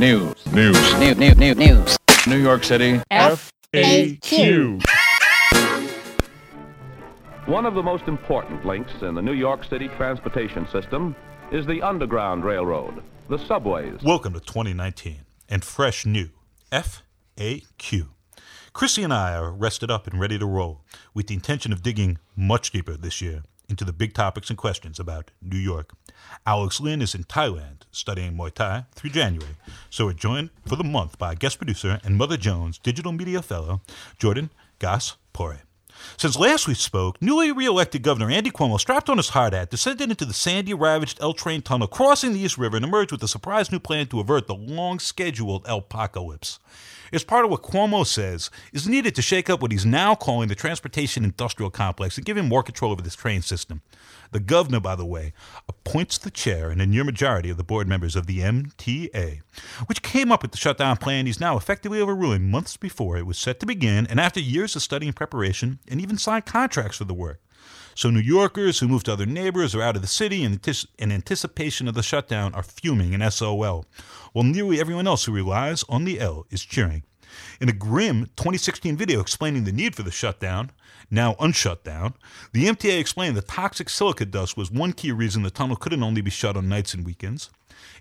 News. News. New, new, new, news. New York City. FAQ. One of the most important links in the New York City transportation system is the Underground Railroad, the subways. Welcome to 2019 and fresh new FAQ. Chrissy and I are rested up and ready to roll with the intention of digging much deeper this year into the big topics and questions about New York. Alex Lynn is in Thailand studying Muay Thai through January, so we're joined for the month by guest producer and Mother Jones digital media fellow Jordan Gas Pore. Since last we spoke, newly re-elected Governor Andy Cuomo strapped on his hard hat, descended into the sandy-ravaged L train tunnel, crossing the East River, and emerged with a surprise new plan to avert the long-scheduled L apocalypse. It's part of what Cuomo says is needed to shake up what he's now calling the transportation industrial complex and give him more control over this train system. The governor, by the way, appoints the chair and a near majority of the board members of the MTA, which came up with the shutdown plan he's now effectively overruling months before it was set to begin and after years of study and preparation and even signed contracts for the work. So New Yorkers who moved to other neighbors or out of the city in, in anticipation of the shutdown are fuming in SOL, while nearly everyone else who relies on the L is cheering. In a grim 2016 video explaining the need for the shutdown, now unshut down, the MTA explained that toxic silica dust was one key reason the tunnel couldn't only be shut on nights and weekends.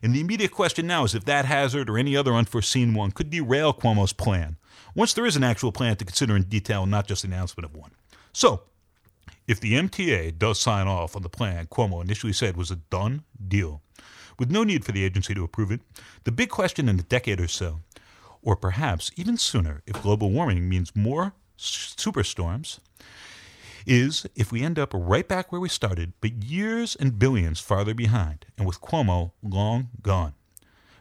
And the immediate question now is if that hazard or any other unforeseen one could derail Cuomo's plan, once there is an actual plan to consider in detail not just the announcement of one. So, if the MTA does sign off on the plan Cuomo initially said was a done deal, with no need for the agency to approve it, the big question in a decade or so, or perhaps even sooner if global warming means more superstorms, is if we end up right back where we started, but years and billions farther behind, and with Cuomo long gone.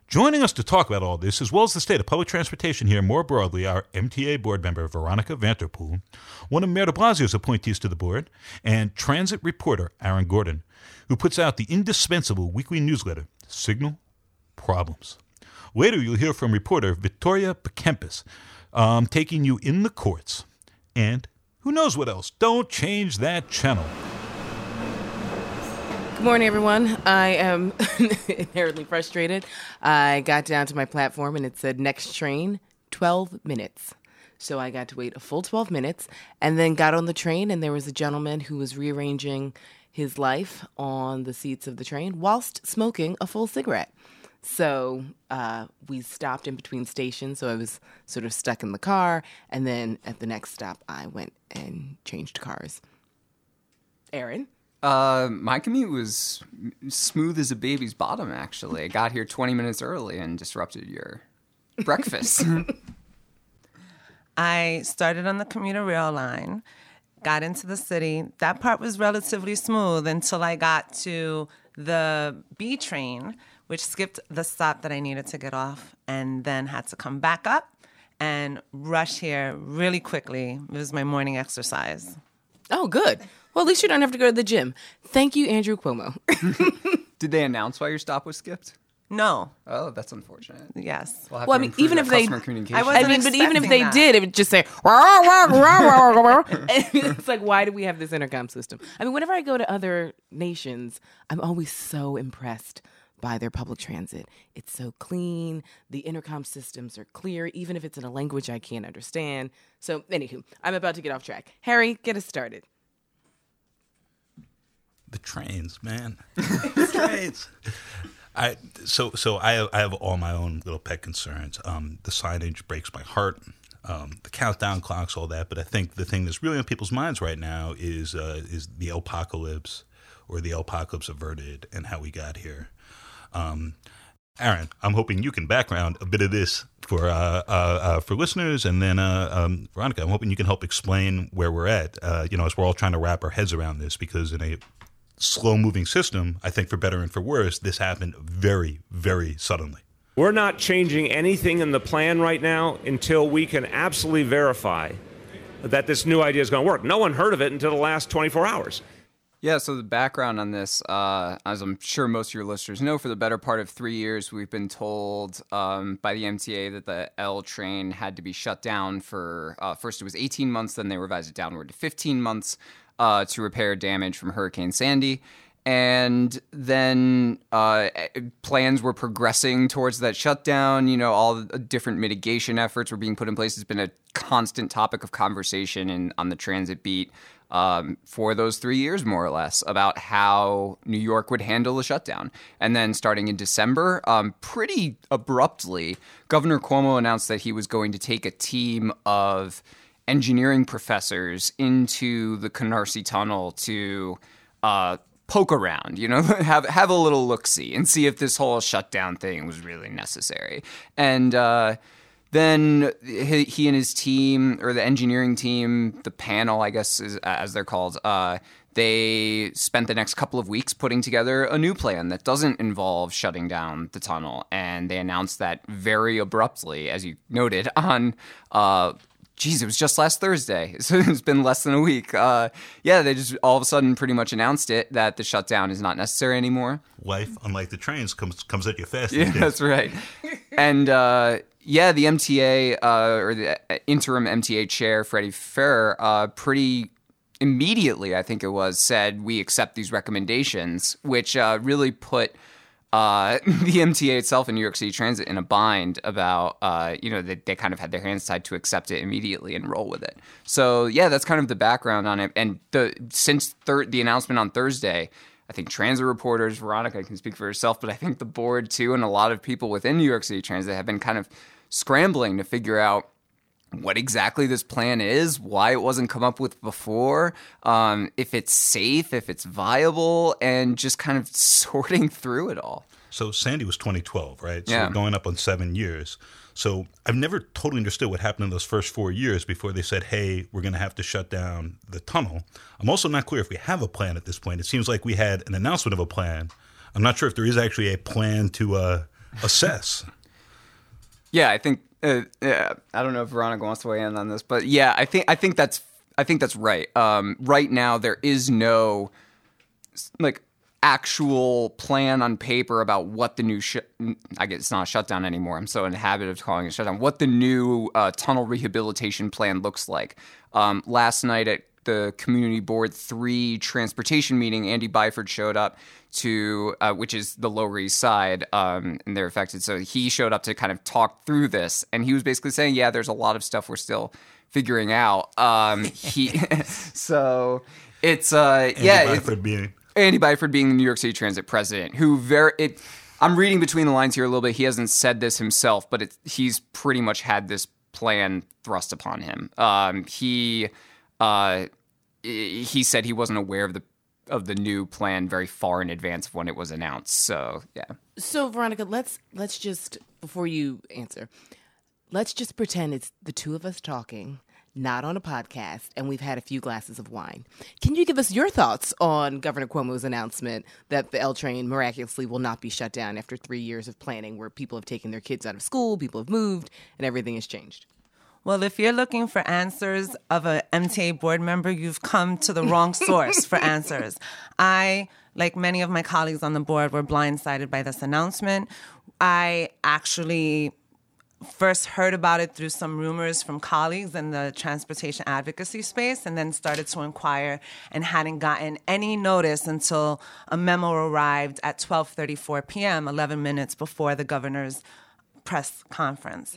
Joining us to talk about all this, as well as the state of public transportation here more broadly, are MTA board member Veronica Vanterpool, one of Mayor de Blasio's appointees to the board, and transit reporter Aaron Gordon, who puts out the indispensable weekly newsletter, Signal Problems. Later, you'll hear from reporter Victoria Bekiempis, um, taking you in the courts. And who knows what else? Don't change that channel. Good morning, everyone. I am inherently frustrated. I got down to my platform and it said next train, 12 minutes. So I got to wait a full 12 minutes and then got on the train, and there was a gentleman who was rearranging his life on the seats of the train whilst smoking a full cigarette. So uh, we stopped in between stations, so I was sort of stuck in the car. And then at the next stop, I went and changed cars. Aaron? Uh, my commute was smooth as a baby's bottom. Actually, I got here 20 minutes early and disrupted your breakfast. I started on the commuter rail line, got into the city. That part was relatively smooth until I got to the B train, which skipped the stop that I needed to get off and then had to come back up and rush here really quickly. It was my morning exercise. Oh, good. Well, at least you don't have to go to the gym. Thank you, Andrew Cuomo. Did they announce why your stop was skipped? No, Oh, that's unfortunate. yes. We'll have Well, I mean, even if they, I, I wasn't mean, but even if they that. did, it would just say. It's like, why do we have this intercom system? I mean, whenever I go to other nations, I'm always so impressed by their public transit. It's so clean. The intercom systems are clear, even if it's in a language I can't understand. So, anywho, I'm about to get off track. Harry, get us started. The trains, man. the trains. I so so I have, I have all my own little pet concerns. Um, the signage breaks my heart. Um, the countdown clocks, all that. But I think the thing that's really on people's minds right now is uh, is the apocalypse or the apocalypse averted and how we got here. Um, Aaron, I'm hoping you can background a bit of this for uh, uh, uh, for listeners, and then uh, um, Veronica, I'm hoping you can help explain where we're at. Uh, you know, as we're all trying to wrap our heads around this, because in a slow-moving system, I think for better and for worse, this happened very, very suddenly. We're not changing anything in the plan right now until we can absolutely verify that this new idea is going to work. No one heard of it until the last 24 hours. Yeah, so the background on this, uh, as I'm sure most of your listeners know, for the better part of three years, we've been told um, by the MTA that the L train had to be shut down for uh, first it was 18 months, then they revised it downward to 15 months uh, to repair damage from Hurricane Sandy. and then uh, plans were progressing towards that shutdown. You know, all the different mitigation efforts were being put in place. It's been a constant topic of conversation in, on the transit beat um, for those three years, more or less, about how New York would handle the shutdown. And then starting in December, um, pretty abruptly, Governor Cuomo announced that he was going to take a team of engineering professors into the Canarsie Tunnel to uh, poke around, you know, have have a little look see and see if this whole shutdown thing was really necessary. And uh, then he, he, and his team, or the engineering team, the panel, I guess, is, as they're called, uh, they spent the next couple of weeks putting together a new plan that doesn't involve shutting down the tunnel. And they announced that very abruptly, as you noted, on uh, geez, it was just last Thursday. So it's been less than a week. Uh, yeah, they just all of a sudden pretty much announced it that the shutdown is not necessary anymore. Life, unlike the trains, comes comes at you fast. Yeah, that's right. and uh, yeah, the MTA uh, or the uh, interim MTA chair, Freddie Ferrer, uh, pretty immediately, I think it was, said we accept these recommendations, which uh, really put uh, the MTA itself and New York City Transit in a bind about, uh, you know, they, they kind of had their hands tied to accept it immediately and roll with it. So yeah, that's kind of the background on it. And the since thir- the announcement on Thursday, I think transit reporters, Veronica can speak for herself, but I think the board too, and a lot of people within New York City Transit have been kind of scrambling to figure out what exactly this plan is, why it wasn't come up with before, um, if it's safe, if it's viable, and just kind of sorting through it all. So Sandy was 2012, right? So yeah. going up on seven years. So I've never totally understood what happened in those first four years before they said, "Hey, we're going to have to shut down the tunnel." I'm also not clear if we have a plan at this point. It seems like we had an announcement of a plan. I'm not sure if there is actually a plan to uh, assess. Yeah, I think uh, yeah, I don't know if Veronica wants to weigh in on this, but yeah, I think I think that's I think that's right. Um, right now, there is no like actual plan on paper about what the new sh- I guess it's not a shutdown anymore. I'm so in the habit of calling it shutdown. What the new uh, tunnel rehabilitation plan looks like. Um, last night at the community board three transportation meeting, Andy Byford showed up to, uh, which is the Lower East Side, um, and they're affected. So he showed up to kind of talk through this, and he was basically saying, "Yeah, there's a lot of stuff we're still figuring out." Um, he, so it's uh, Andy yeah, Byford it, being Andy Byford being the New York City Transit president, who very it. I'm reading between the lines here a little bit. He hasn't said this himself, but it's, he's pretty much had this plan thrust upon him. Um, he uh, he said he wasn't aware of the of the new plan very far in advance of when it was announced. So yeah. So Veronica, let's let's just before you answer, let's just pretend it's the two of us talking, not on a podcast, and we've had a few glasses of wine. Can you give us your thoughts on Governor Cuomo's announcement that the L train miraculously will not be shut down after three years of planning, where people have taken their kids out of school, people have moved, and everything has changed? Well, if you're looking for answers of an MTA board member, you've come to the wrong source for answers. I, like many of my colleagues on the board, were blindsided by this announcement. I actually first heard about it through some rumors from colleagues in the transportation advocacy space and then started to inquire and hadn't gotten any notice until a memo arrived at 12:34 p.m., 11 minutes before the governor's press conference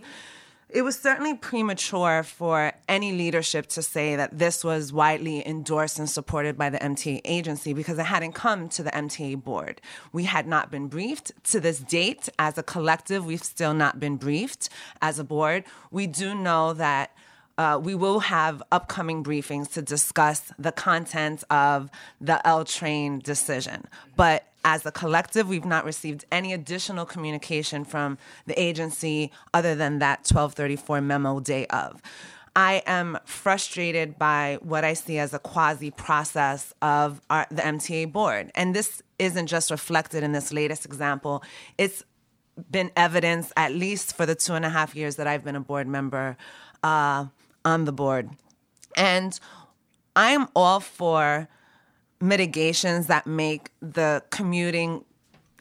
it was certainly premature for any leadership to say that this was widely endorsed and supported by the MTA agency because it hadn't come to the MTA board. We had not been briefed. To this date, as a collective, we've still not been briefed as a board. We do know that. Uh, we will have upcoming briefings to discuss the content of the L train decision. But as a collective, we've not received any additional communication from the agency other than that 1234 memo day of. I am frustrated by what I see as a quasi process of our, the MTA board. And this isn't just reflected in this latest example, it's been evidence, at least for the two and a half years that I've been a board member uh, on the board. And I am all for mitigations that make the commuting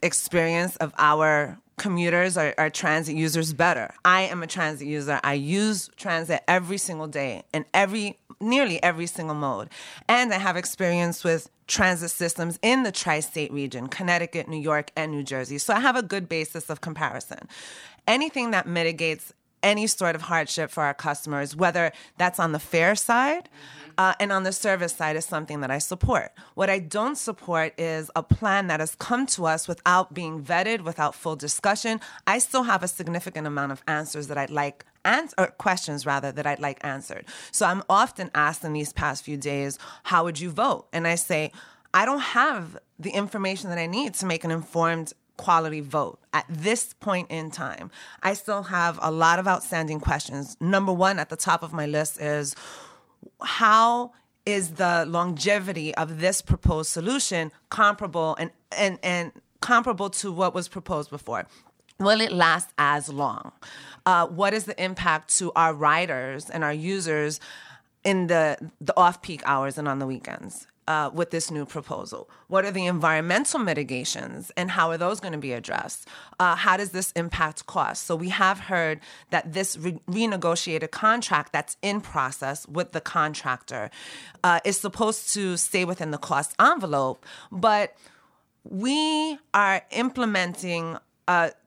experience of our commuters or, our transit users better. I am a transit user. I use transit every single day, and every nearly every single mode. And I have experience with transit systems in the tri state region Connecticut, New York, and New Jersey. So I have a good basis of comparison. Anything that mitigates any sort of hardship for our customers, whether that's on the fare side. Uh, and on the service side is something that I support. What I don't support is a plan that has come to us without being vetted, without full discussion. I still have a significant amount of answers that I'd like ans- or questions rather that I'd like answered. So I'm often asked in these past few days, how would you vote? And I say, I don't have the information that I need to make an informed quality vote at this point in time. I still have a lot of outstanding questions. Number one at the top of my list is how is the longevity of this proposed solution comparable and, and, and comparable to what was proposed before? Will it last as long? Uh, what is the impact to our riders and our users in the, the off peak hours and on the weekends? Uh, with this new proposal? What are the environmental mitigations and how are those going to be addressed? Uh, how does this impact costs? So, we have heard that this re- renegotiated contract that's in process with the contractor uh, is supposed to stay within the cost envelope, but we are implementing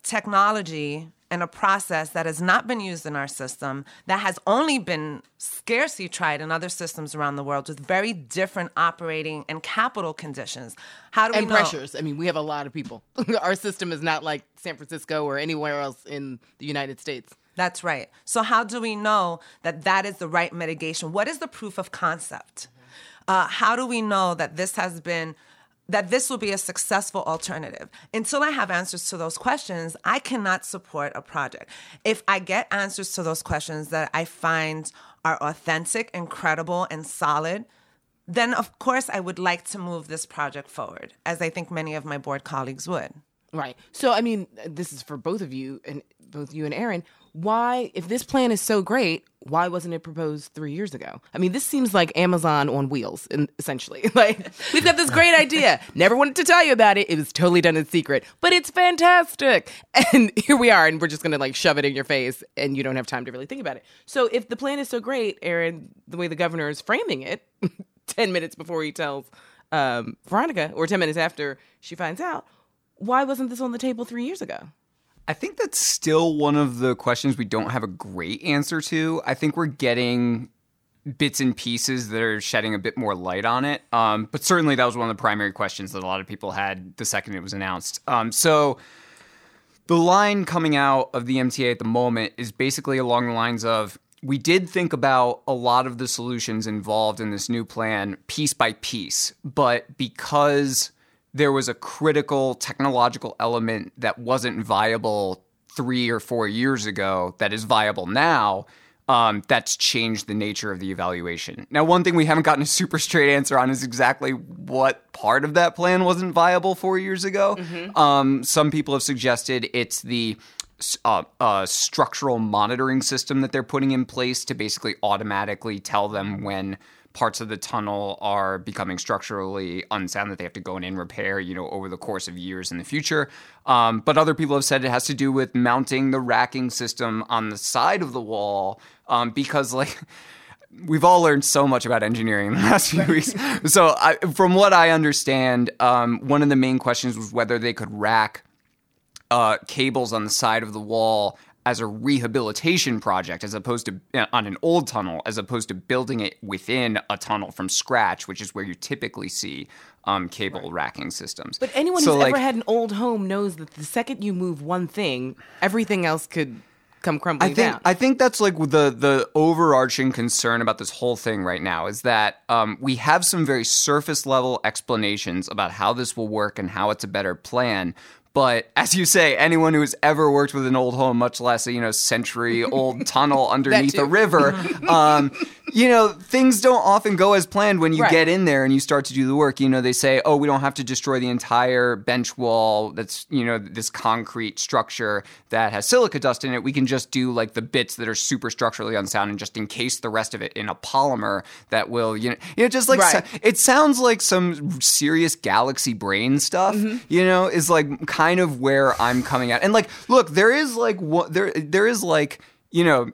technology and a process that has not been used in our system, that has only been scarcely tried in other systems around the world with very different operating and capital conditions. How do we and know? pressures. I mean, we have a lot of people. Our system is not like San Francisco or anywhere else in the United States. That's right. So, how do we know that that is the right mitigation? What is the proof of concept? Uh, how do we know that this has been that this will be a successful alternative. Until I have answers to those questions, I cannot support a project. If I get answers to those questions that I find are authentic and credible and solid, then of course I would like to move this project forward, as I think many of my board colleagues would. Right. So, I mean, this is for both of you and both you and Aaron. Why, if this plan is so great, why wasn't it proposed three years ago? I mean, this seems like Amazon on wheels, in, essentially. Like, we've got this great idea. Never wanted to tell you about it. It was totally done in secret, but it's fantastic. And here we are, and we're just going to like shove it in your face, and you don't have time to really think about it. So, if the plan is so great, Aaron, the way the governor is framing it, 10 minutes before he tells um, Veronica, or 10 minutes after she finds out, why wasn't this on the table three years ago? I think that's still one of the questions we don't have a great answer to. I think we're getting bits and pieces that are shedding a bit more light on it. Um, but certainly that was one of the primary questions that a lot of people had the second it was announced. Um, so the line coming out of the MTA at the moment is basically along the lines of we did think about a lot of the solutions involved in this new plan piece by piece, but because there was a critical technological element that wasn't viable three or four years ago that is viable now. Um, that's changed the nature of the evaluation. Now, one thing we haven't gotten a super straight answer on is exactly what part of that plan wasn't viable four years ago. Um, some people have suggested it's the uh, uh, structural monitoring system that they're putting in place to basically automatically tell them when parts of the tunnel are becoming structurally unsound that they have to go in and repair, you know, over the course of years in the future. Um, but other people have said it has to do with mounting the racking system on the side of the wall um, because, like, we've all learned so much about engineering in the last few weeks. So, I, from what I understand, um, one of the main questions was whether they could rack uh, cables on the side of the wall as a rehabilitation project as opposed to uh, on an old tunnel as opposed to building it within a tunnel from scratch which is where you typically see um, cable right. racking systems but anyone so who's like, ever had an old home knows that the second you move one thing everything else could come crumbling I think, down. I think that's like the the overarching concern about this whole thing right now is that um, we have some very surface level explanations about how this will work and how it's a better plan, but as you say, anyone who's ever worked with an old home, much less a you know century old tunnel underneath a river, um, you know things don't often go as planned when you Right. get in there and you start to do the work. You know they say, oh, we don't have to destroy the entire bench wall. That's you know this concrete structure that has silica dust in it. We can just do like the bits that are super structurally unsound and just encase the rest of it in a polymer that will you know you know just like Right. sa- it sounds like some serious galaxy brain stuff you know is like kind of where i'm coming at and like look there is like what there there is like you know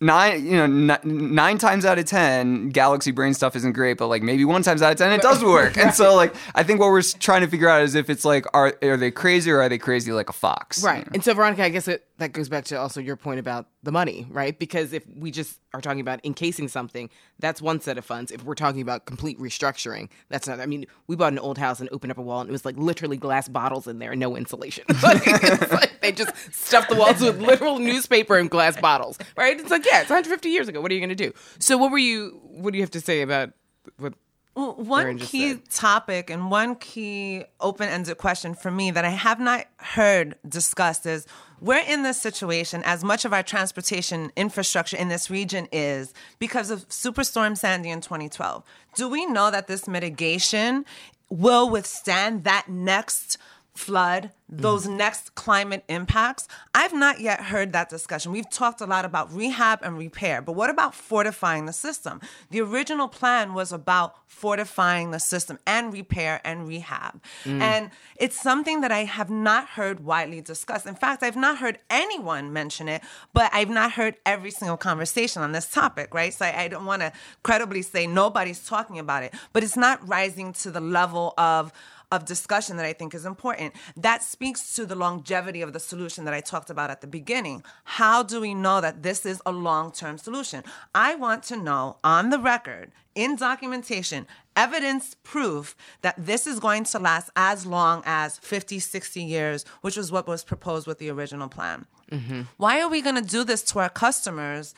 nine, you know, n- nine times out of ten, Galaxy Brain stuff isn't great, but like maybe one times out of ten, it does work. And so, like, I think what we're trying to figure out is if it's like, are are they crazy or are they crazy like a fox? Right. And so, Veronica, I guess it, that goes back to also your point about the money, right? Because if we just are talking about encasing something, that's one set of funds. If we're talking about complete restructuring, that's not. I mean, we bought an old house and opened up a wall, and it was like literally glass bottles in there, no insulation. like they just stuffed the walls with literal newspaper and glass bottles, right? It's like, yeah, it's 150 years ago. What are you going to do? So, what were you? What do you have to say about what? Well, one key topic and one key open-ended question for me that I have not heard discussed is we're in this situation as much of our transportation infrastructure in this region is because of Superstorm Sandy in 2012. Do we know that this mitigation will withstand that next flood, those mm. next climate impacts? I've not yet heard that discussion. We've talked a lot about rehab and repair, but what about fortifying the system? The original plan was about fortifying the system and repair and rehab. Mm. And it's something that I have not heard widely discussed. In fact, I've not heard anyone mention it, but I've not heard every single conversation on this topic, right? So I, I don't want to credibly say nobody's talking about it, but it's not rising to the level of of discussion that I think is important. That speaks to the longevity of the solution that I talked about at the beginning. How do we know that this is a long term solution? I want to know on the record, in documentation, evidence proof that this is going to last as long as 50, 60 years, which was what was proposed with the original plan. Mm-hmm. Why are we going to do this to our customers?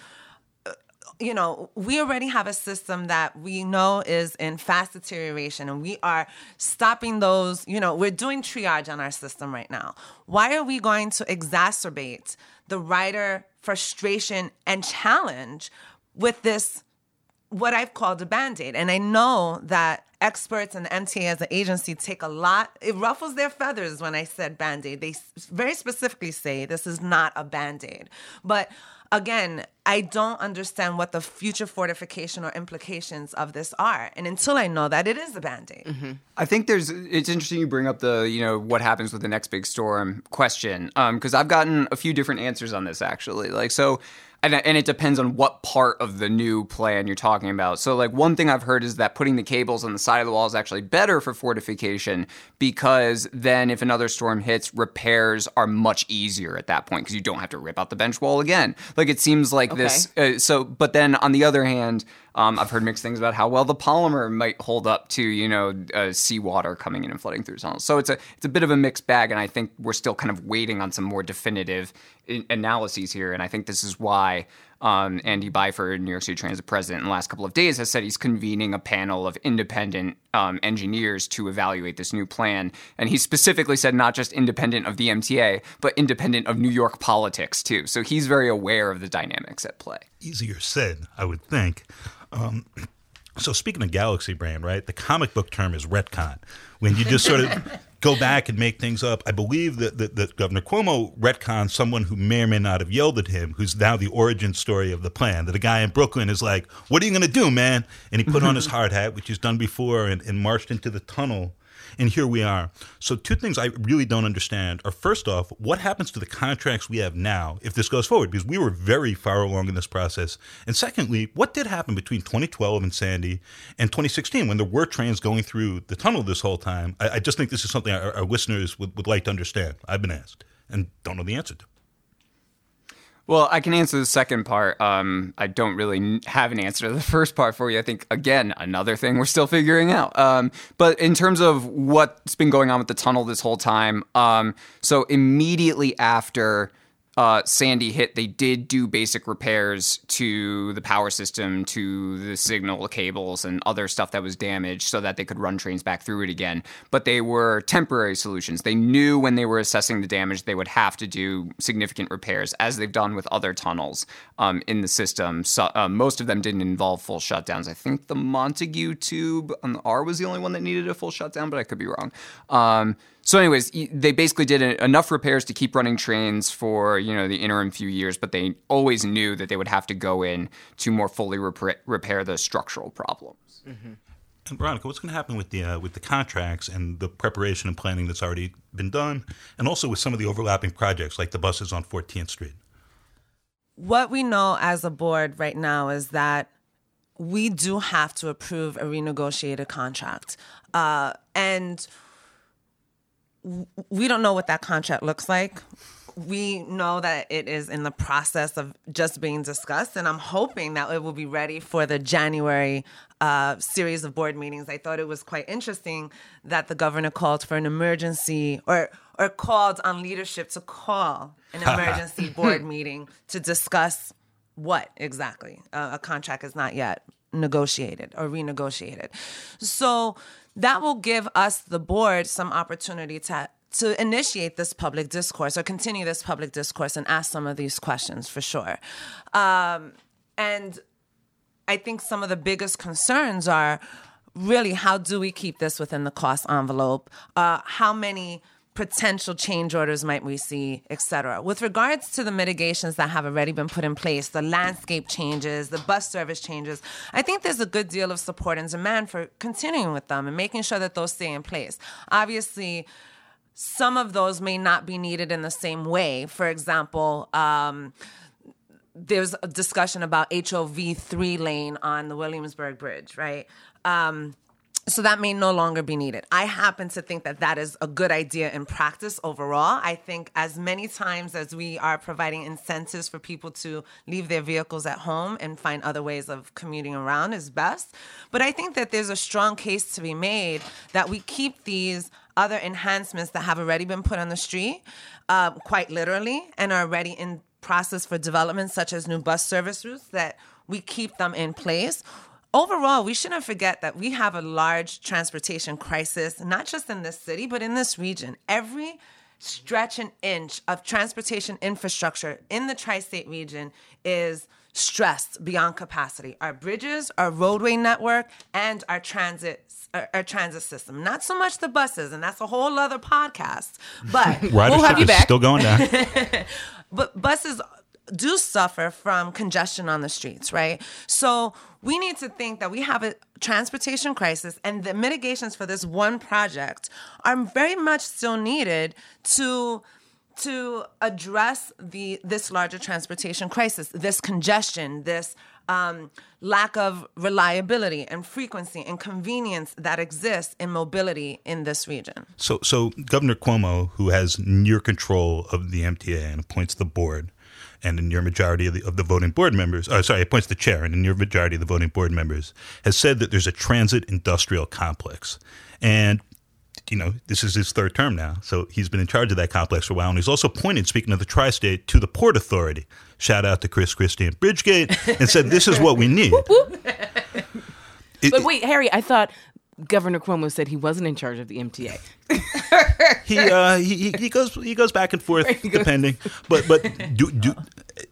You know, we already have a system that we know is in fast deterioration and we are stopping those, you know, we're doing triage on our system right now. Why are we going to exacerbate the rider frustration and challenge with this what I've called a band-aid. And I know that experts and MTA as an agency take a lot, it ruffles their feathers when I said band-aid. They very specifically say this is not a band-aid. But again, I don't understand what the future fortification or implications of this are. And until I know that, it is a band-aid. Mm-hmm. I think there's. It's interesting you bring up the you know what happens with the next big storm question um, because I've gotten a few different answers on this actually. Like so. And, and it depends on what part of the new plan you're talking about. So, like, one thing I've heard is that putting the cables on the side of the wall is actually better for fortification because then if another storm hits, repairs are much easier at that point because you don't have to rip out the bench wall again. Like, it seems like this. Uh, so, but then on the other hand, um, I've heard mixed things about how well the polymer might hold up to you know uh, seawater coming in and flooding through tunnels. So it's a it's a bit of a mixed bag, and I think we're still kind of waiting on some more definitive analyses here. And I think this is why um, Andy Byford, New York City Transit president, in the last couple of days has said he's convening a panel of independent um, engineers to evaluate this new plan. And he specifically said not just independent of the MTA, but independent of New York politics too. So he's very aware of the dynamics at play. easier said, I would think. Um, so speaking of Galaxy Brain, right? The comic book term is retcon. When you just sort of go back and make things up. I believe that, that, that Governor Cuomo retconned someone who may or may not have yelled at him, who's now the origin story of the plan. That a guy in Brooklyn is like, "What are you going to do, man?" And he put on his hard hat, which he's done before, and, and marched into the tunnel and here we are. So, two things I really don't understand are first off, what happens to the contracts we have now if this goes forward? Because we were very far along in this process. And secondly, what did happen between 2012 and Sandy and 2016 when there were trains going through the tunnel this whole time? I, I just think this is something our, our listeners would, would like to understand. I've been asked and don't know the answer to. Well, I can answer the second part. Um, I don't really have an answer to the first part for you. I think, again, another thing we're still figuring out. Um, but in terms of what's been going on with the tunnel this whole time, um, so immediately after uh, Sandy hit, they did do basic repairs to the power system, to the signal cables, and other stuff that was damaged so that they could run trains back through it again. But they were temporary solutions. They knew when they were assessing the damage, they would have to do significant repairs, as they've done with other tunnels um, in the system. So, uh, most of them didn't involve full shutdowns. I think the Montague tube on the R was the only one that needed a full shutdown, but I could be wrong. Um, so, anyways, they basically did enough repairs to keep running trains for you know the interim few years, but they always knew that they would have to go in to more fully repair, repair the structural problems. And Veronica, what's going to happen with the uh, with the contracts and the preparation and planning that's already been done, and also with some of the overlapping projects like the buses on 14th Street? what we know as a board right now is that we do have to approve a renegotiated contract. Uh, and w- we don't know what that contract looks like. We know that it is in the process of just being discussed, and I'm hoping that it will be ready for the January uh, series of board meetings. I thought it was quite interesting that the governor called for an emergency or or called on leadership to call an emergency board meeting to discuss what exactly uh, a contract is not yet negotiated or renegotiated. So that will give us, the board, some opportunity to to initiate this public discourse or continue this public discourse and ask some of these questions for sure. Um, and I think some of the biggest concerns are really how do we keep this within the cost envelope? Uh, how many potential change orders might we see, et cetera. With regards to the mitigations that have already been put in place, the landscape changes, the bus service changes, I think there's a good deal of support and demand for continuing with them and making sure that those stay in place. Obviously, some of those may not be needed in the same way. For example, um, there's a discussion about HOV three lane on the Williamsburg Bridge, right? Um, so that may no longer be needed. I happen to think that that is a good idea in practice overall. I think as many times as we are providing incentives for people to leave their vehicles at home and find other ways of commuting around is best. But I think that there's a strong case to be made that we keep these other enhancements that have already been put on the street, uh, quite literally, and are already in process for development, such as new bus service routes, that we keep them in place overall, we shouldn't forget that we have a large transportation crisis, not just in this city, but in this region. Every stretch and inch of transportation infrastructure in the tri state region is stressed beyond capacity. Our bridges, our roadway network, and our transit our, our transit system. Not so much the buses, and that's a whole other podcast. But we'll have you back. Still going down. but buses do suffer from congestion on the streets, right? So we need to think that we have a transportation crisis and the mitigations for this one project are very much still needed to to address the this larger transportation crisis, this congestion, this um, lack of reliability and frequency and convenience that exists in mobility in this region. So, so Governor Cuomo, who has near control of the MTA and appoints the board, and a near majority of the, of the voting board members, uh, sorry, appoints the chair, and a near majority of the voting board members has said that there's a transit industrial complex. And you know, this is his third term now. So he's been in charge of that complex for a while. And he's also pointed, speaking of the tri state, to the Port Authority. Shout out to Chris Christie and Bridgegate and said, this is what we need. but wait, Harry, I thought Governor Cuomo said he wasn't in charge of the MTA. he, uh, he he goes he goes back and forth depending. But but do, do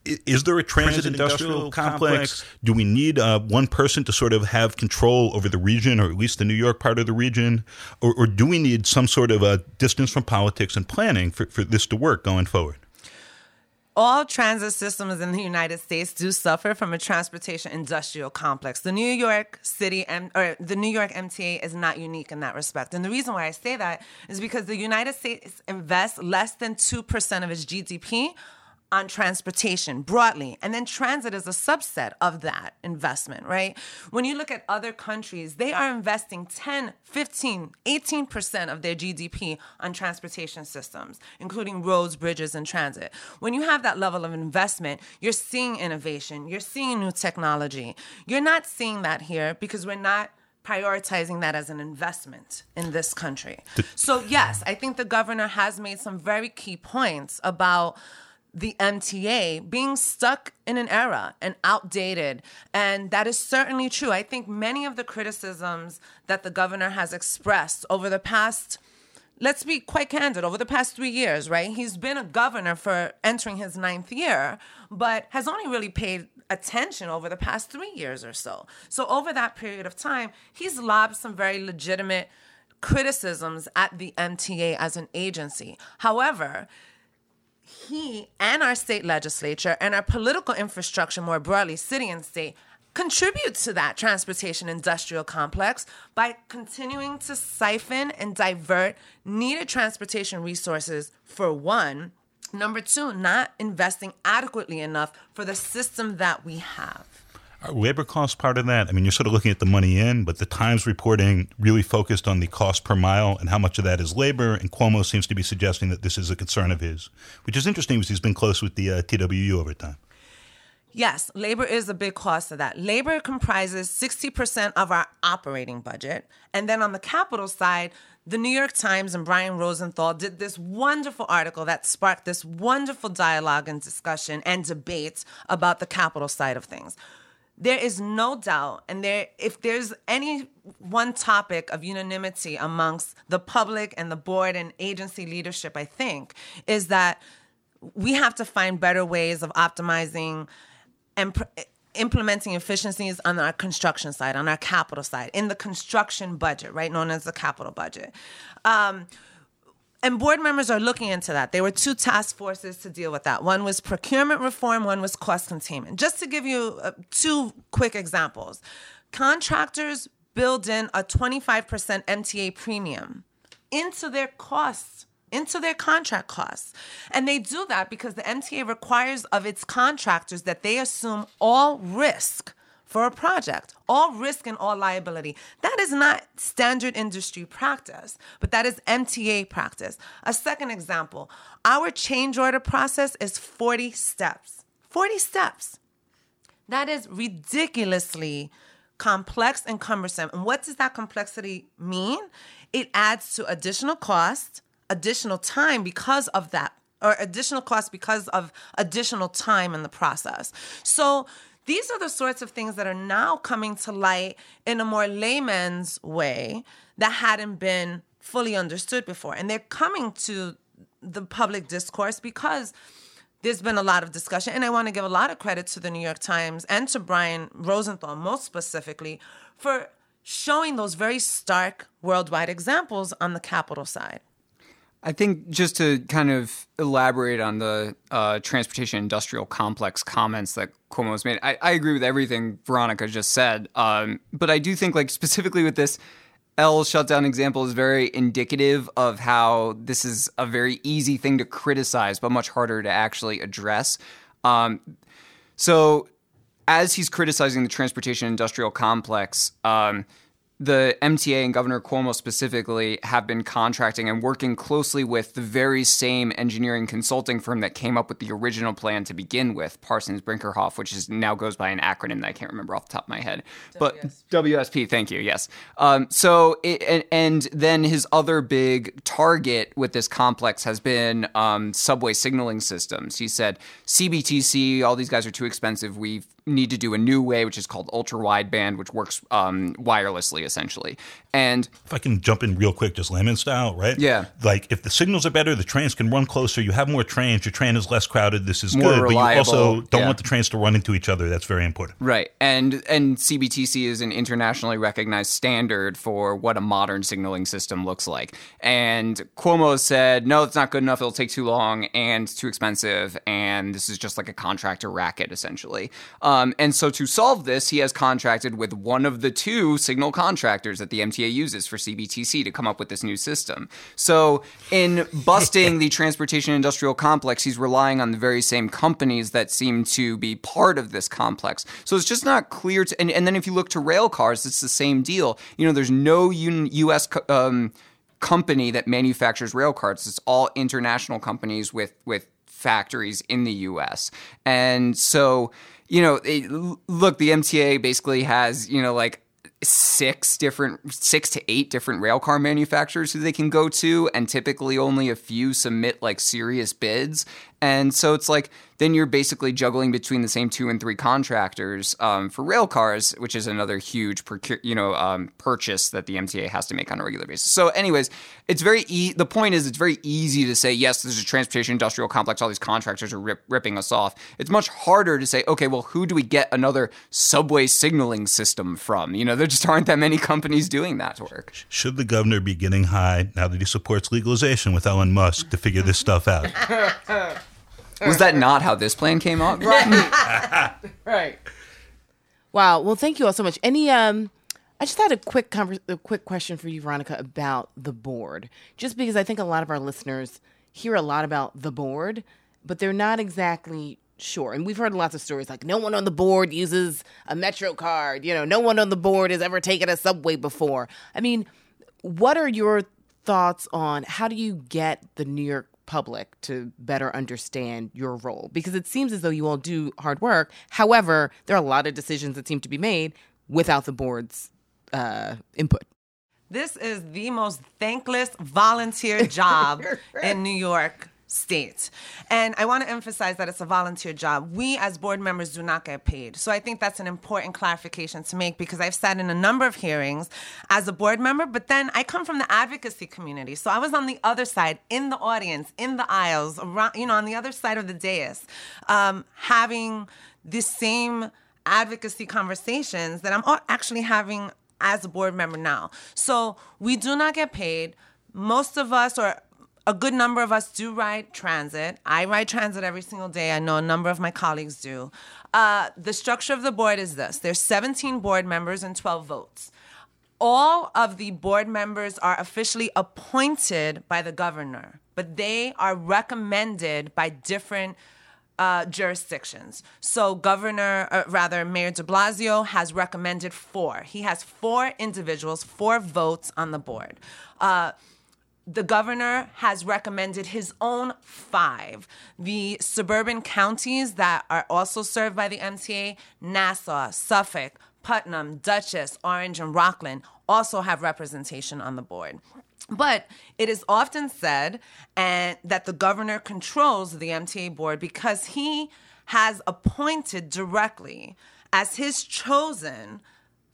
is there a transit, transit industrial, industrial complex? complex? Do we need uh, one person to sort of have control over the region, or at least the New York part of the region, or, or do we need some sort of a distance from politics and planning for, for this to work going forward? All transit systems in the United States do suffer from a transportation industrial complex. The New York City M- or the New York MTA is not unique in that respect. And the reason why I say that is because the United States invests less than 2% of its GDP on transportation broadly. And then transit is a subset of that investment, right? When you look at other countries, they are investing 10, 15, 18% of their GDP on transportation systems, including roads, bridges, and transit. When you have that level of investment, you're seeing innovation, you're seeing new technology. You're not seeing that here because we're not prioritizing that as an investment in this country. So, yes, I think the governor has made some very key points about the MTA being stuck in an era and outdated. And that is certainly true. I think many of the criticisms that the governor has expressed over the past, let's be quite candid, over the past three years, right? He's been a governor for entering his ninth year, but has only really paid attention over the past three years or so. So over that period of time, he's lobbed some very legitimate criticisms at the MTA as an agency. However, he and our state legislature and our political infrastructure more broadly, city and state, contribute to that transportation industrial complex by continuing to siphon and divert needed transportation resources for one Number two, not investing adequately enough for the system that we have. Are labor costs part of that? I mean, you're sort of looking at the money in, but the Times reporting really focused on the cost per mile and how much of that is labor. And Cuomo seems to be suggesting that this is a concern of his, which is interesting because he's been close with the uh, TWU over time. Yes, labor is a big cost of that. Labor comprises 60% of our operating budget. And then on the capital side, the New York Times and Brian Rosenthal did this wonderful article that sparked this wonderful dialogue and discussion and debates about the capital side of things. There is no doubt, and there, if there's any one topic of unanimity amongst the public and the board and agency leadership, I think, is that we have to find better ways of optimizing and pr- implementing efficiencies on our construction side, on our capital side, in the construction budget, right, known as the capital budget. Um, and board members are looking into that. There were two task forces to deal with that. One was procurement reform, one was cost containment. Just to give you uh, two quick examples contractors build in a 25% MTA premium into their costs into their contract costs. And they do that because the MTA requires of its contractors that they assume all risk for a project, all risk and all liability. That is not standard industry practice, but that is MTA practice. A second example our change order process is 40 steps. 40 steps. That is ridiculously complex and cumbersome. And what does that complexity mean? It adds to additional cost additional time because of that or additional costs because of additional time in the process. So these are the sorts of things that are now coming to light in a more layman's way that hadn't been fully understood before. And they're coming to the public discourse because there's been a lot of discussion. And I want to give a lot of credit to the New York Times and to Brian Rosenthal, most specifically, for showing those very stark worldwide examples on the capital side. I think just to kind of elaborate on the uh, transportation industrial complex comments that Cuomo's made, I, I agree with everything Veronica just said. Um, but I do think, like, specifically with this L shutdown example, is very indicative of how this is a very easy thing to criticize, but much harder to actually address. Um, so, as he's criticizing the transportation industrial complex, um, the MTA and Governor Cuomo specifically have been contracting and working closely with the very same engineering consulting firm that came up with the original plan to begin with, Parsons Brinckerhoff, which is now goes by an acronym that I can't remember off the top of my head. But WSP, thank you. Yes. Um, so it, and, and, then his other big target with this complex has been um, subway signaling systems. He said CBTC, all these guys are too expensive. We've need to do a new way, which is called ultra wideband, which works um, wirelessly essentially. And if I can jump in real quick, just layman style, right? Yeah. Like if the signals are better, the trains can run closer. You have more trains. Your train is less crowded. This is more good. Reliable. But you also don't yeah. want the trains to run into each other. That's very important. Right. And and CBTC is an internationally recognized standard for what a modern signaling system looks like. And Cuomo said, no, it's not good enough. It'll take too long and too expensive. And this is just like a contractor racket, essentially. Um, and so to solve this, he has contracted with one of the two signal contractors that the MTA uses for CBTC to come up with this new system. So in busting the transportation industrial complex, he's relying on the very same companies that seem to be part of this complex. So it's just not clear to, and, and then if you look to rail cars, it's the same deal. You know, there's no U.S. Um, company that manufactures rail cars. It's all international companies with with factories in the U.S. And so, you know, it, look, the MTA basically has you know like six different six to eight different railcar manufacturers who they can go to and typically only a few submit like serious bids and so it's like then you're basically juggling between the same two and three contractors um, for rail cars, which is another huge procure, you know um, purchase that the MTA has to make on a regular basis. So, anyways, it's very e- the point is it's very easy to say yes, there's a transportation industrial complex. All these contractors are rip- ripping us off. It's much harder to say okay, well, who do we get another subway signaling system from? You know, there just aren't that many companies doing that work. Should the governor be getting high now that he supports legalization with Elon Musk to figure this stuff out? Was that not how this plan came out? Right. right. Wow. Well, thank you all so much. Any um I just had a quick conver- a quick question for you Veronica about the board. Just because I think a lot of our listeners hear a lot about the board but they're not exactly sure. And we've heard lots of stories like no one on the board uses a Metro card, you know, no one on the board has ever taken a subway before. I mean, what are your thoughts on how do you get the New York public to better understand your role? Because it seems as though you all do hard work. However, there are a lot of decisions that seem to be made without the board's uh, input. This is the most thankless volunteer job in New York state. And I want to emphasize that it's a volunteer job. We as board members do not get paid. So I think that's an important clarification to make because I've sat in a number of hearings as a board member, but then I come from the advocacy community. So I was on the other side, in the audience, in the aisles, around, you know, on the other side of the dais, um, having the same advocacy conversations that I'm actually having as a board member now. So we do not get paid. Most of us, or a good number of us, do ride transit. I ride transit every single day. I know a number of my colleagues do. Uh, the structure of the board is this there's 17 board members and 12 votes. All of the board members are officially appointed by the governor, but they are recommended by different uh, jurisdictions. So, Governor, uh, rather, Mayor de Blasio has recommended four. He has four individuals, four votes on the board. Uh, the governor has recommended his own five. The suburban counties that are also served by the MTA, Nassau, Suffolk, Putnam, Dutchess, Orange, and Rockland, also have representation on the board. But it is often said and that the governor controls the MTA board because he has appointed directly as his chosen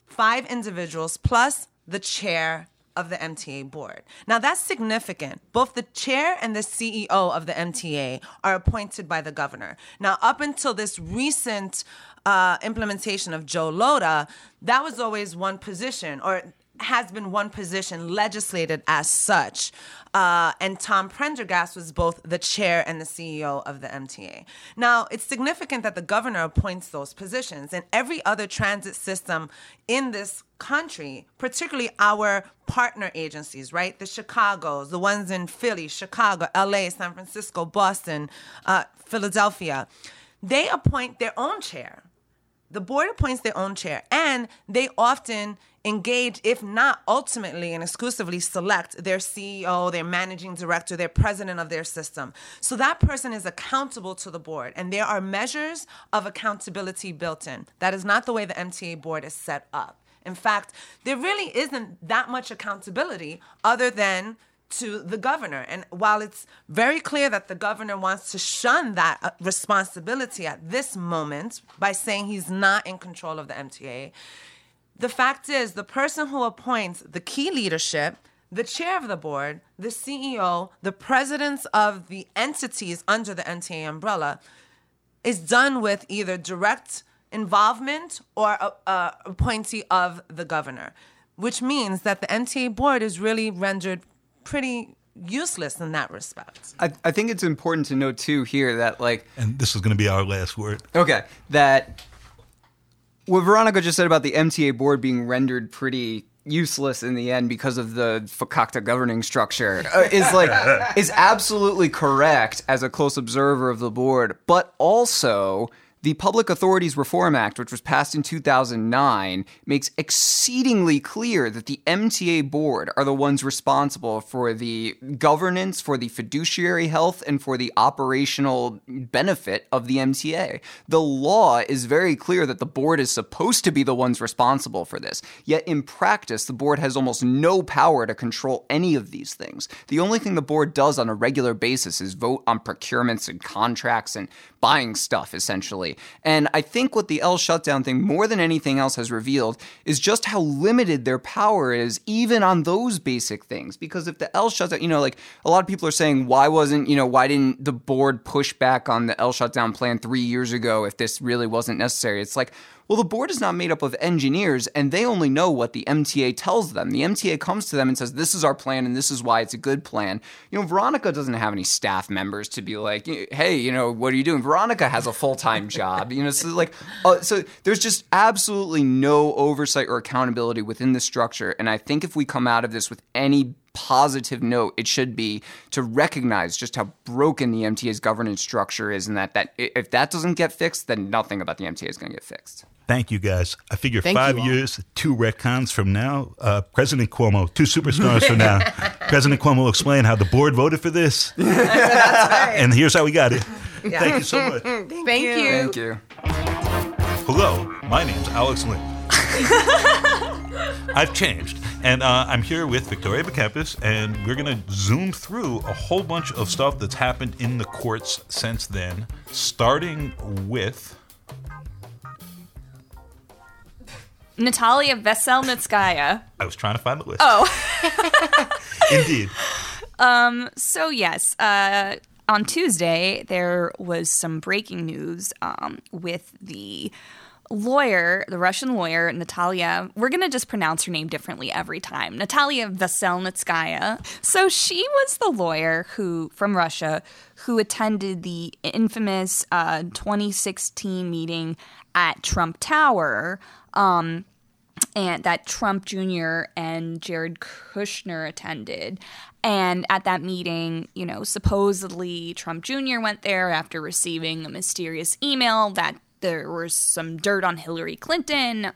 five individuals plus the chair of the MTA board. Now that's significant. Both the chair and the CEO of the MTA are appointed by the governor. Now, up until this recent uh, implementation of Joe Lhota, that was always one position, or has been one position legislated as such. Uh, and Tom Prendergast was both the chair and the CEO of the MTA. Now, it's significant that the governor appoints those positions, and every other transit system in this country, particularly our partner agencies, right? The Chicago's, the ones in Philly, Chicago, LA, San Francisco, Boston, uh, Philadelphia, they appoint their own chair. The board appoints their own chair, and they often engage, if not ultimately and exclusively select their CEO, their managing director, their president of their system. So that person is accountable to the board, and there are measures of accountability built in. That is not the way the MTA board is set up. In fact, there really isn't that much accountability other than to the governor. And while it's very clear that the governor wants to shun that uh, responsibility at this moment by saying he's not in control of the MTA, the fact is the person who appoints the key leadership, the chair of the board, the CEO, the presidents of the entities under the MTA umbrella is done with either direct involvement or a, a appointee of the governor, which means that the MTA board is really rendered pretty useless in that respect. I, I think it's important to note too here that like And this is going to be our last word. okay that what Veronica just said about the MTA board being rendered pretty useless in the end because of the fakakta governing structure uh, is like is absolutely correct as a close observer of the board, but also the Public Authorities Reform Act, which was passed in 2009, makes exceedingly clear that the MTA board are the ones responsible for the governance, for the fiduciary health, and for the operational benefit of the MTA. The law is very clear that the board is supposed to be the ones responsible for this. Yet in practice, the board has almost no power to control any of these things. The only thing the board does on a regular basis is vote on procurements and contracts and buying stuff, essentially. And I think what the L shutdown thing, more than anything else, has revealed is just how limited their power is, even on those basic things. Because if the L shutdown, you know, like a lot of people are saying, why wasn't, you know, why didn't the board push back on the L shutdown plan three years ago if this really wasn't necessary? It's like, well, the board is not made up of engineers and they only know what the MTA tells them. The MTA comes to them and says, This is our plan and this is why it's a good plan. You know, Veronica doesn't have any staff members to be like, Hey, you know, what are you doing? Veronica has a full time job. You know, so like, uh, so there's just absolutely no oversight or accountability within the structure. And I think if we come out of this with any positive note it should be to recognize just how broken the MTA's governance structure is, and that that if that doesn't get fixed, then nothing about the MTA is going to get fixed. Thank you, guys. I figure Thank five you all. years, two retcons from now, uh, President Cuomo, two superstars from now, President Cuomo will explain how the board voted for this. And here's how we got it. Thank you so much. Thank you. Thank you. Hello, my name's Alex Lynn. I've changed, and uh, I'm here with Victoria Bekiempis, and we're going to zoom through a whole bunch of stuff that's happened in the courts since then, starting with. Natalia Veselnitskaya. I was trying to find the list. Oh. Indeed. Um, So, yes, uh, on Tuesday, there was some breaking news um, with the lawyer, the Russian lawyer, Natalia. We're going to just pronounce her name differently every time. Natalia Veselnitskaya. So, she was the lawyer who, from Russia, who attended the infamous uh, 2016 meeting at Trump Tower. Um, and that Trump Jr. and Jared Kushner attended. And at that meeting, you know, supposedly Trump Jr. went there after receiving a mysterious email that there was some dirt on Hillary Clinton.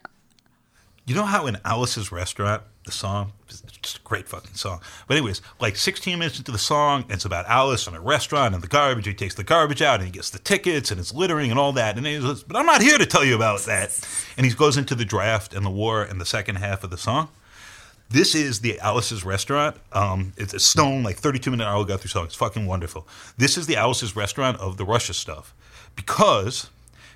You know how in Alice's Restaurant, the song, it's just a great fucking song. But anyways, like 16 minutes into the song, it's about Alice and a restaurant and the garbage. He takes the garbage out and he gets the tickets and it's littering and all that. And he goes, but I'm not here to tell you about that. And he goes into the draft and the war and the second half of the song. This is the Alice's Restaurant. Um, it's a stone, like 32 minute Arlo Guthrie song. It's fucking wonderful. This is the Alice's Restaurant of the Russia stuff. Because,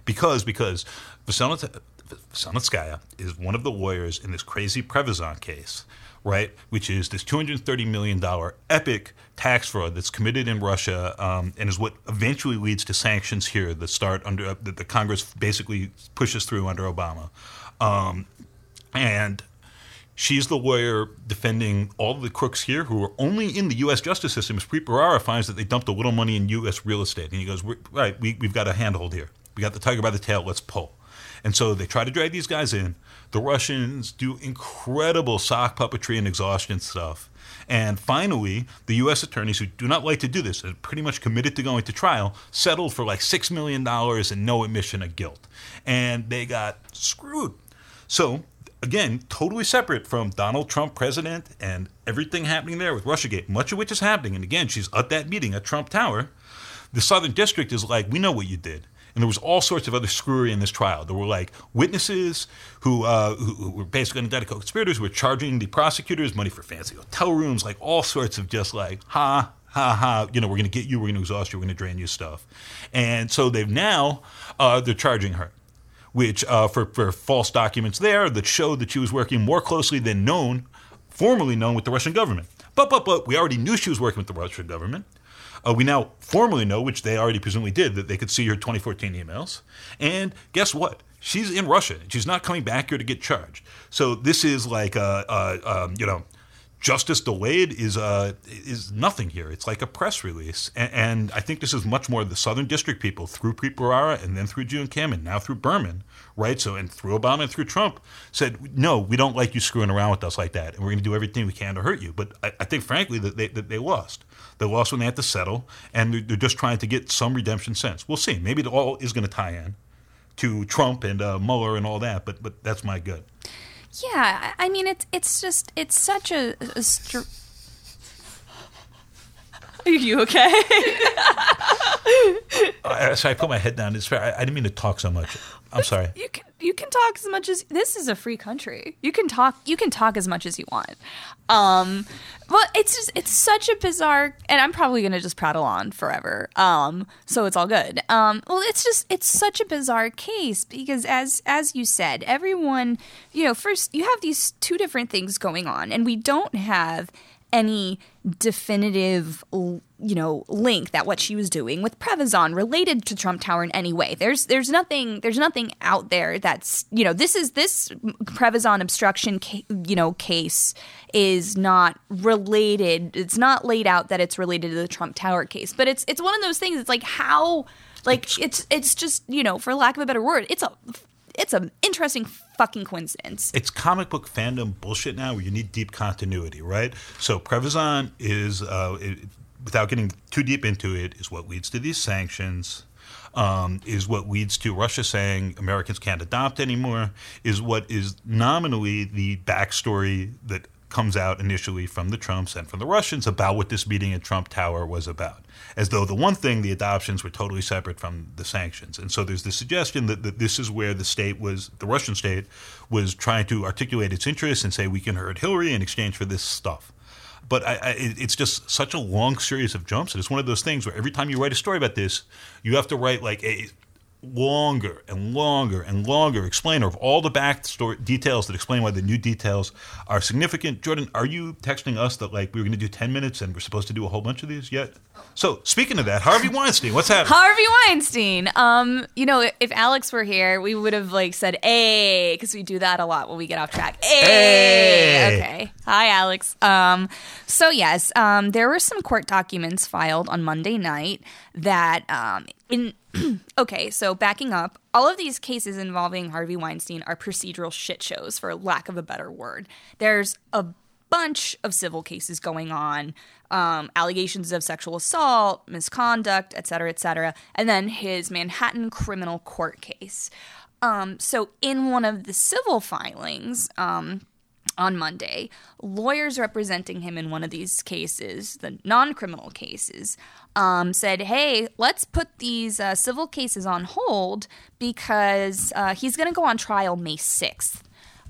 because, because Vasilnitskaya is one of the lawyers in this crazy Prevezon case, right? Which is this $230 million epic tax fraud that's committed in Russia um, and is what eventually leads to sanctions here that start under, uh, that the Congress basically pushes through under Obama. Um, and She's the lawyer defending all the crooks here who are only in the U.S. justice system. As Preet Bharara finds that they dumped a little money in U.S. real estate. And he goes, Right, we, we've got a handhold here. We got the tiger by the tail. Let's pull. And so they try to drag these guys in. The Russians do incredible sock puppetry and exhaustion stuff. And finally, the U.S. attorneys who do not like to do this, are pretty much committed to going to trial, settled for like $6 million and no admission of guilt. And they got screwed. So, again, totally separate from Donald Trump president and everything happening there with Russiagate, much of which is happening. And again, she's at that meeting at Trump Tower. The Southern District is like, we know what you did. And there was all sorts of other screwery in this trial. There were like witnesses who, uh, who, were basically co-conspirators were charging the prosecutors money for fancy hotel rooms, like all sorts of just like, ha, ha, ha, you know, we're going to get you, we're going to exhaust you, we're going to drain you stuff. And so they've now, uh, they're charging her which uh, for, for false documents there that showed that she was working more closely than known, formerly known with the Russian government. But, but, but, we already knew she was working with the Russian government. Uh, we now formally know, which they already presumably did, that they could see her 2014 emails. And guess what? She's in Russia. She's not coming back here to get charged. So this is like, a, uh, um, you know, justice delayed is uh, is nothing here. It's like a press release, and, and I think this is much more the Southern District people through Preet Bharara and then through Joon Kim and now through Berman, right? So and through Obama and through Trump said, no, we don't like you screwing around with us like that, and we're going to do everything we can to hurt you. But I, I think, frankly, that they, that they lost. They lost when they had to settle, and they're, they're just trying to get some redemption sense. We'll see. Maybe it all is going to tie in to Trump and uh, Mueller and all that, but but that's my good. Yeah, I I mean it's it's just it's such a, a str- Are you okay? Uh, so I put my head down. It's fair. I, I didn't mean to talk so much. I'm sorry. you can you can talk as much as this is a free country. You can talk you can talk as much as you want. Um but it's just it's such a bizarre and I'm probably going to just prattle on forever. Um so it's all good. Um well it's just it's such a bizarre case because as as you said, everyone, you know, first you have these two different things going on and we don't have any definitive you know link that what she was doing with Prevezon related to Trump Tower in any way. There's there's nothing there's nothing out there that's you know this is this Prevezon obstruction ca- you know case is not related. It's not laid out that it's related to the Trump Tower case, but it's it's one of those things. It's like how like it's it's just you know for lack of a better word, it's a it's an interesting fucking coincidence. it's comic book fandom bullshit now where you need deep continuity, right? So Prevezon is, uh, it, without getting too deep into it, is what leads to these sanctions. Um, is what leads to Russia saying Americans can't adopt anymore. Is what is nominally the backstory that comes out initially from the Trumps and from the Russians about what this meeting at Trump Tower was about. As though the one thing, the adoptions, were totally separate from the sanctions. And so there's the suggestion that, that this is where the state was, the Russian state, was trying to articulate its interests and say we can hurt Hillary in exchange for this stuff. But I, I, it's just such a long series of jumps, and it's one of those things where every time you write a story about this, you have to write like a longer and longer and longer explainer of all the back story details that explain why the new details are significant. Jordan, are you texting us that like we were going to do ten minutes and we're supposed to do a whole bunch of these yet? So speaking of that, Harvey Weinstein, what's happening? Harvey Weinstein. Um, you know, if Alex were here, we would have like said "a" because we do that a lot when we get off track. A. Hey. Okay. Hi, Alex. Um, so yes, um, there were some court documents filed on Monday night that um, in. okay, so backing up, all of these cases involving Harvey Weinstein are procedural shit shows, for lack of a better word. There's a bunch of civil cases going on, um, allegations of sexual assault, misconduct, et cetera, et cetera, and then his Manhattan criminal court case. Um, so, in one of the civil filings, um, on Monday, lawyers representing him in one of these cases, the non criminal cases, um, said, hey, let's put these uh, civil cases on hold because uh, he's going to go on trial May 6th.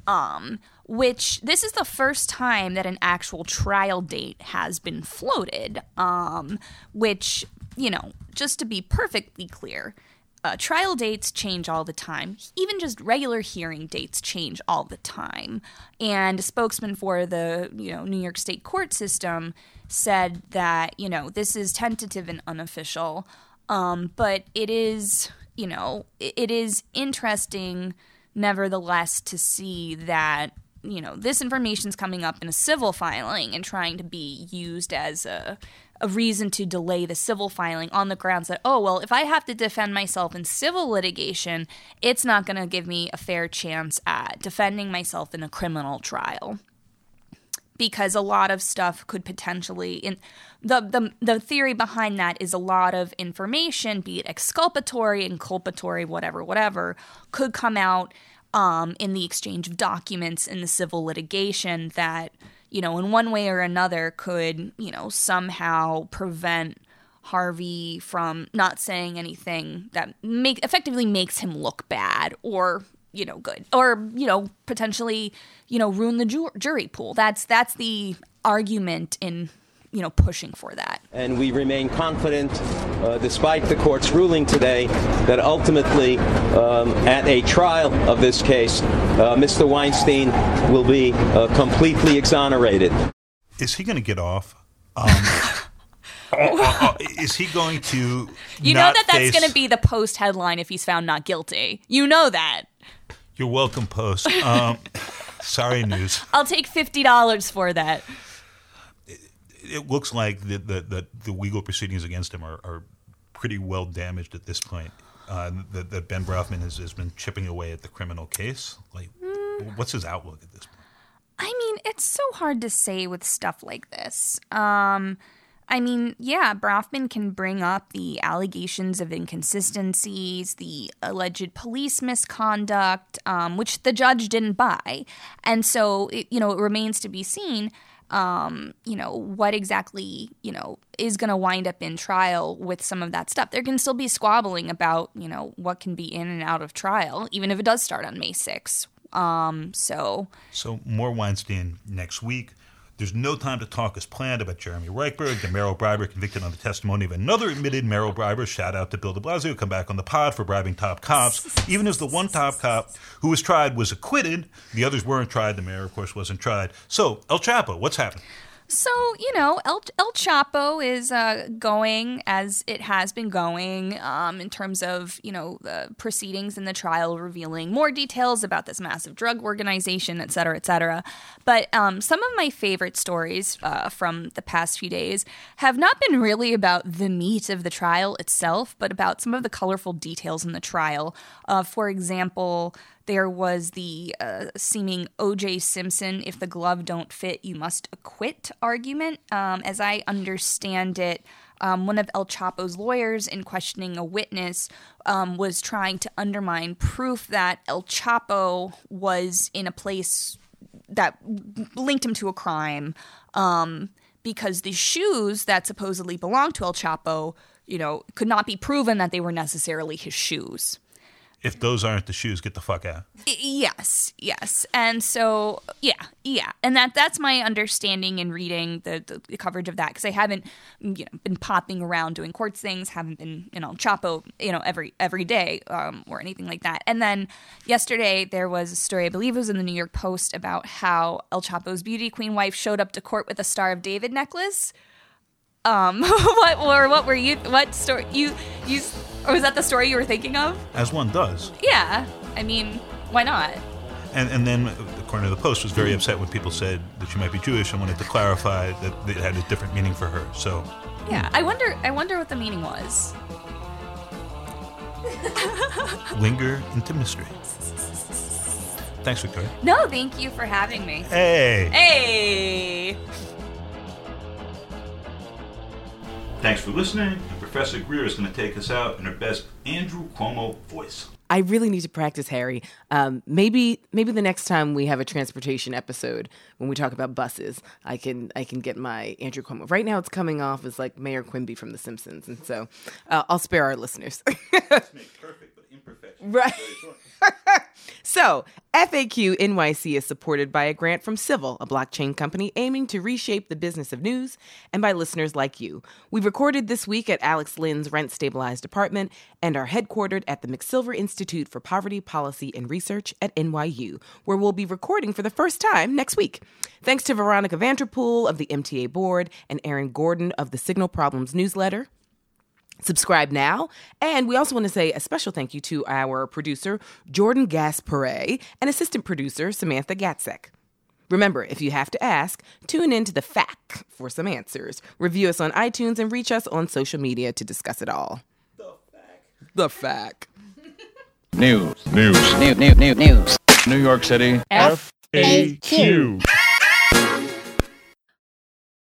Um, which this is the first time that an actual trial date has been floated. Um, which, you know, just to be perfectly clear, uh, trial dates change all the time. Even just regular hearing dates change all the time. And a spokesman for the you know New York State court system said that you know this is tentative and unofficial, um, but it is you know it, is interesting nevertheless to see that you know this information is coming up in a civil filing and trying to be used as a a reason to delay the civil filing on the grounds that oh well if I have to defend myself in civil litigation it's not going to give me a fair chance at defending myself in a criminal trial. Because a lot of stuff could potentially in the, the the theory behind that is a lot of information be it exculpatory inculpatory whatever whatever could come out um, in the exchange of documents in the civil litigation that you know in one way or another could you know somehow prevent Harvey from not saying anything that make effectively makes him look bad or you know good or you know potentially you know ruin the ju- jury pool. That's that's the argument in you know pushing for that and we remain confident, uh, despite the court's ruling today, that ultimately, um, at a trial of this case, uh, Mr. Weinstein will be uh, completely exonerated. Is he going to get off? Um, uh, uh, is he going to? you know that that's face- going to be the post headline if he's found not guilty you know that You're welcome, Post. Um, sorry, news. i'll take $50 for that It looks like the the, the, the legal proceedings against him are, are pretty well damaged at this point. Uh, that, that Ben Brafman has, has been chipping away at the criminal case. Like, what's his outlook at this point? I mean, it's so hard to say with stuff like this. Um, I mean, yeah, Brafman can bring up the allegations of inconsistencies, the alleged police misconduct, um, which the judge didn't buy. And so, it, you know, it remains to be seen, um, you know, what exactly, you know, is going to wind up in trial with some of that stuff. There can still be squabbling about, you know, what can be in and out of trial, even if it does start on May 6th. Um, so, So more Weinstein next week. There's no time to talk as planned about Jeremy Reichberg, the Merrill Briber convicted on the testimony of another admitted Merrill Briber. Shout out to Bill de Blasio, come back on the pod for bribing top cops. Even as the one top cop who was tried was acquitted, the others weren't tried. The mayor, of course, wasn't tried. So El Chapo, what's happening? So, you know, El, El Chapo is uh, going as it has been going um, in terms of, you know, the proceedings in the trial revealing more details about this massive drug organization, et cetera, et cetera. But um, some of my favorite stories uh, from the past few days have not been really about the meat of the trial itself, but about some of the colorful details in the trial. Uh, for example, There was the uh, seeming O.J. Simpson, if the glove don't fit, you must acquit argument. Um, as I understand it, um, one of El Chapo's lawyers, in questioning a witness, um, was trying to undermine proof that El Chapo was in a place that linked him to a crime um, because the shoes that supposedly belonged to El Chapo, you know, could not be proven that they were necessarily his shoes. If those aren't the shoes, get the fuck out. Yes, yes, and so yeah, yeah, and that that's my understanding in reading the, the, the coverage of that because I haven't you know been popping around doing courts things, haven't been you know Chapo you know every every day um, or anything like that. And then yesterday there was a story I believe it was in the New York Post about how El Chapo's beauty queen wife showed up to court with a Star of David necklace. Um, what or what were you? What story you you? Or was that the story you were thinking of? As one does. Yeah, I mean, why not? And, and then, according to the Post, was very mm-hmm. upset when people said that she might be Jewish and wanted to clarify that it had a different meaning for her. So, Yeah, I wonder. I wonder what the meaning was. linger into mystery. Thanks, Victoria. No, thank you for having me. Hey! Hey. Thanks for listening. Professor Greer is going to take us out in her best Andrew Cuomo voice. I really need to practice, Harry. Um, maybe maybe the next time we have a transportation episode when we talk about buses, I can I can get my Andrew Cuomo. Right now, it's coming off as like Mayor Quimby from The Simpsons, and so uh, I'll spare our listeners. Perfect, but imperfect. Right. so, FAQ NYC is supported by a grant from Civil, a blockchain company aiming to reshape the business of news, and by listeners like you. We recorded this week at Alex Lynn's rent stabilized apartment and are headquartered at the McSilver Institute for Poverty Policy and Research at NYU, where we'll be recording for the first time next week. Thanks to Veronica Vanterpool of the MTA board and Aaron Gordon of the Signal Problems newsletter. Subscribe now. And we also want to say a special thank you to our producer, Jordan Gass-Poore', and assistant producer, Samantha Gatzek. Remember, if you have to ask, tune in to the FAQ for some answers. Review us on iTunes and reach us on social media to discuss it all. The FAQ. News. News. New, new, new, news. New York City. FAQ.